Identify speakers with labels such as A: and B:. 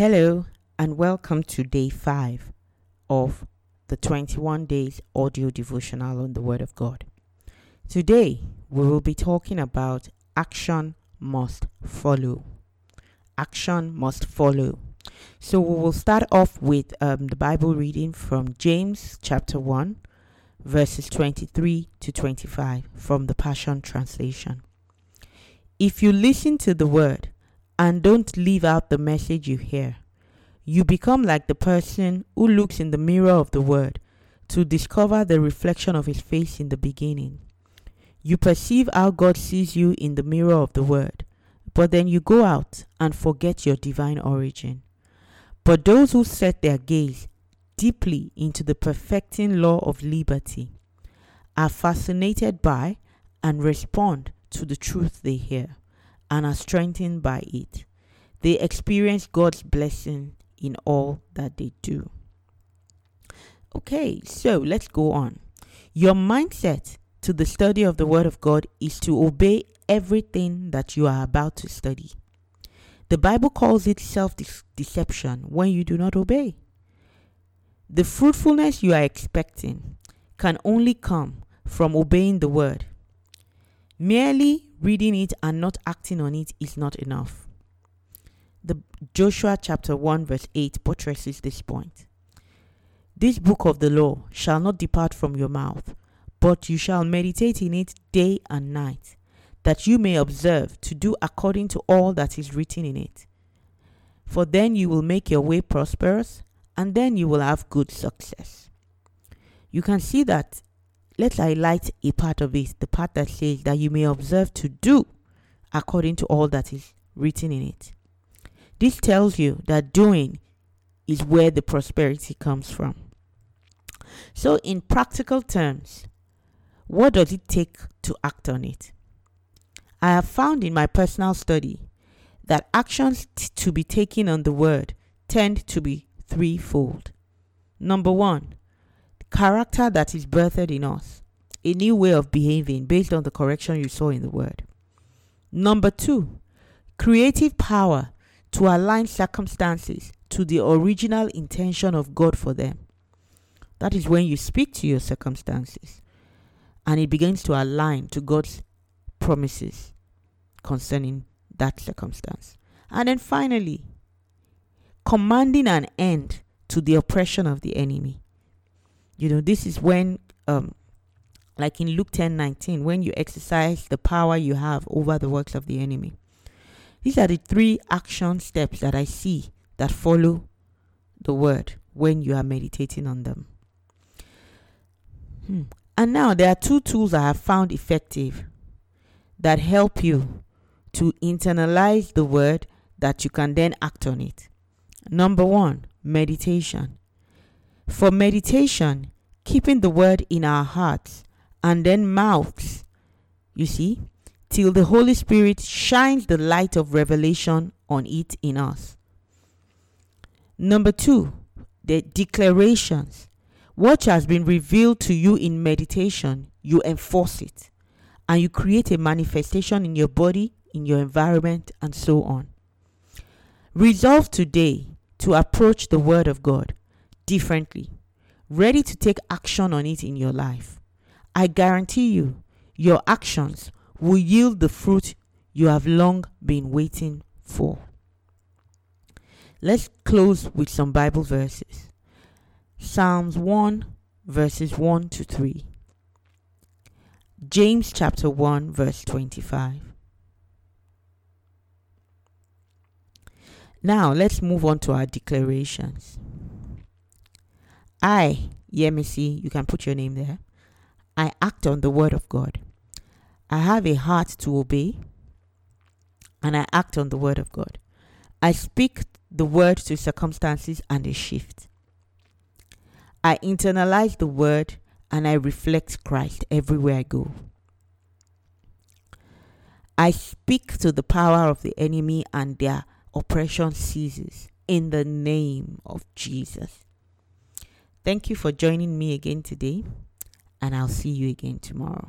A: Hello, and welcome to day 5 of the 21 days audio devotional on the Word of God. Today, we will be talking about action must follow. Action must follow. So, we will start off with um, the Bible reading from James chapter 1, verses 23 to 25 from the Passion Translation. If you listen to the Word, and don't leave out the message you hear. You become like the person who looks in the mirror of the Word to discover the reflection of his face in the beginning. You perceive how God sees you in the mirror of the Word, but then you go out and forget your divine origin. But those who set their gaze deeply into the perfecting law of liberty are fascinated by and respond to the truth they hear and are strengthened by it. They experience God's blessing in all that they do. Okay, so let's go on. Your mindset to the study of the Word of God is to obey everything that you are about to study. The Bible calls it self deception when you do not obey. The fruitfulness you are expecting can only come from obeying the Word. Merely reading it and not acting on it is not enough. The Joshua chapter 1 verse 8 buttresses this point. This book of the law shall not depart from your mouth, but you shall meditate in it day and night, that you may observe to do according to all that is written in it. For then you will make your way prosperous, and then you will have good success. You can see that Let's highlight a part of it, the part that says that you may observe to do according to all that is written in it. This tells you that doing is where the prosperity comes from. So, in practical terms, what does it take to act on it? I have found in my personal study that actions t- to be taken on the word tend to be threefold. Number one, character that is birthed in us, a new way of behaving based on the correction you saw in the word. Number two, creative power to align circumstances to the original intention of God for them. That is when you speak to your circumstances and it begins to align to God's promises concerning that circumstance. And then finally, commanding an end to the oppression of the enemy. You know, this is when, um, like in Luke 10 19, when you exercise the power you have over the works of the enemy. These are the three action steps that I see that follow the word when you are meditating on them. Hmm. And now there are two tools I have found effective that help you to internalize the word that you can then act on it. Number one, meditation. For meditation, keeping the word in our hearts and then mouths, you see, till the Holy Spirit shines the light of revelation on it in us. Number two, the declarations. What has been revealed to you in meditation, you enforce it and you create a manifestation in your body, in your environment, and so on. Resolve today to approach the Word of God differently, ready to take action on it in your life. I guarantee you, your actions will yield the fruit you have long been waiting for. Let's close with some Bible verses. Psalms 1, verses 1 to 3. James chapter 1, verse 25. Now, let's move on to our declarations. I, Yemisi, you can put your name there. I act on the word of God. I have a heart to obey and I act on the word of God. I speak the word to circumstances and they shift. I internalize the word and I reflect Christ everywhere I go. I speak to the power of the enemy and their oppression ceases in the name of Jesus. Thank you for joining me again today, and I'll see you again tomorrow.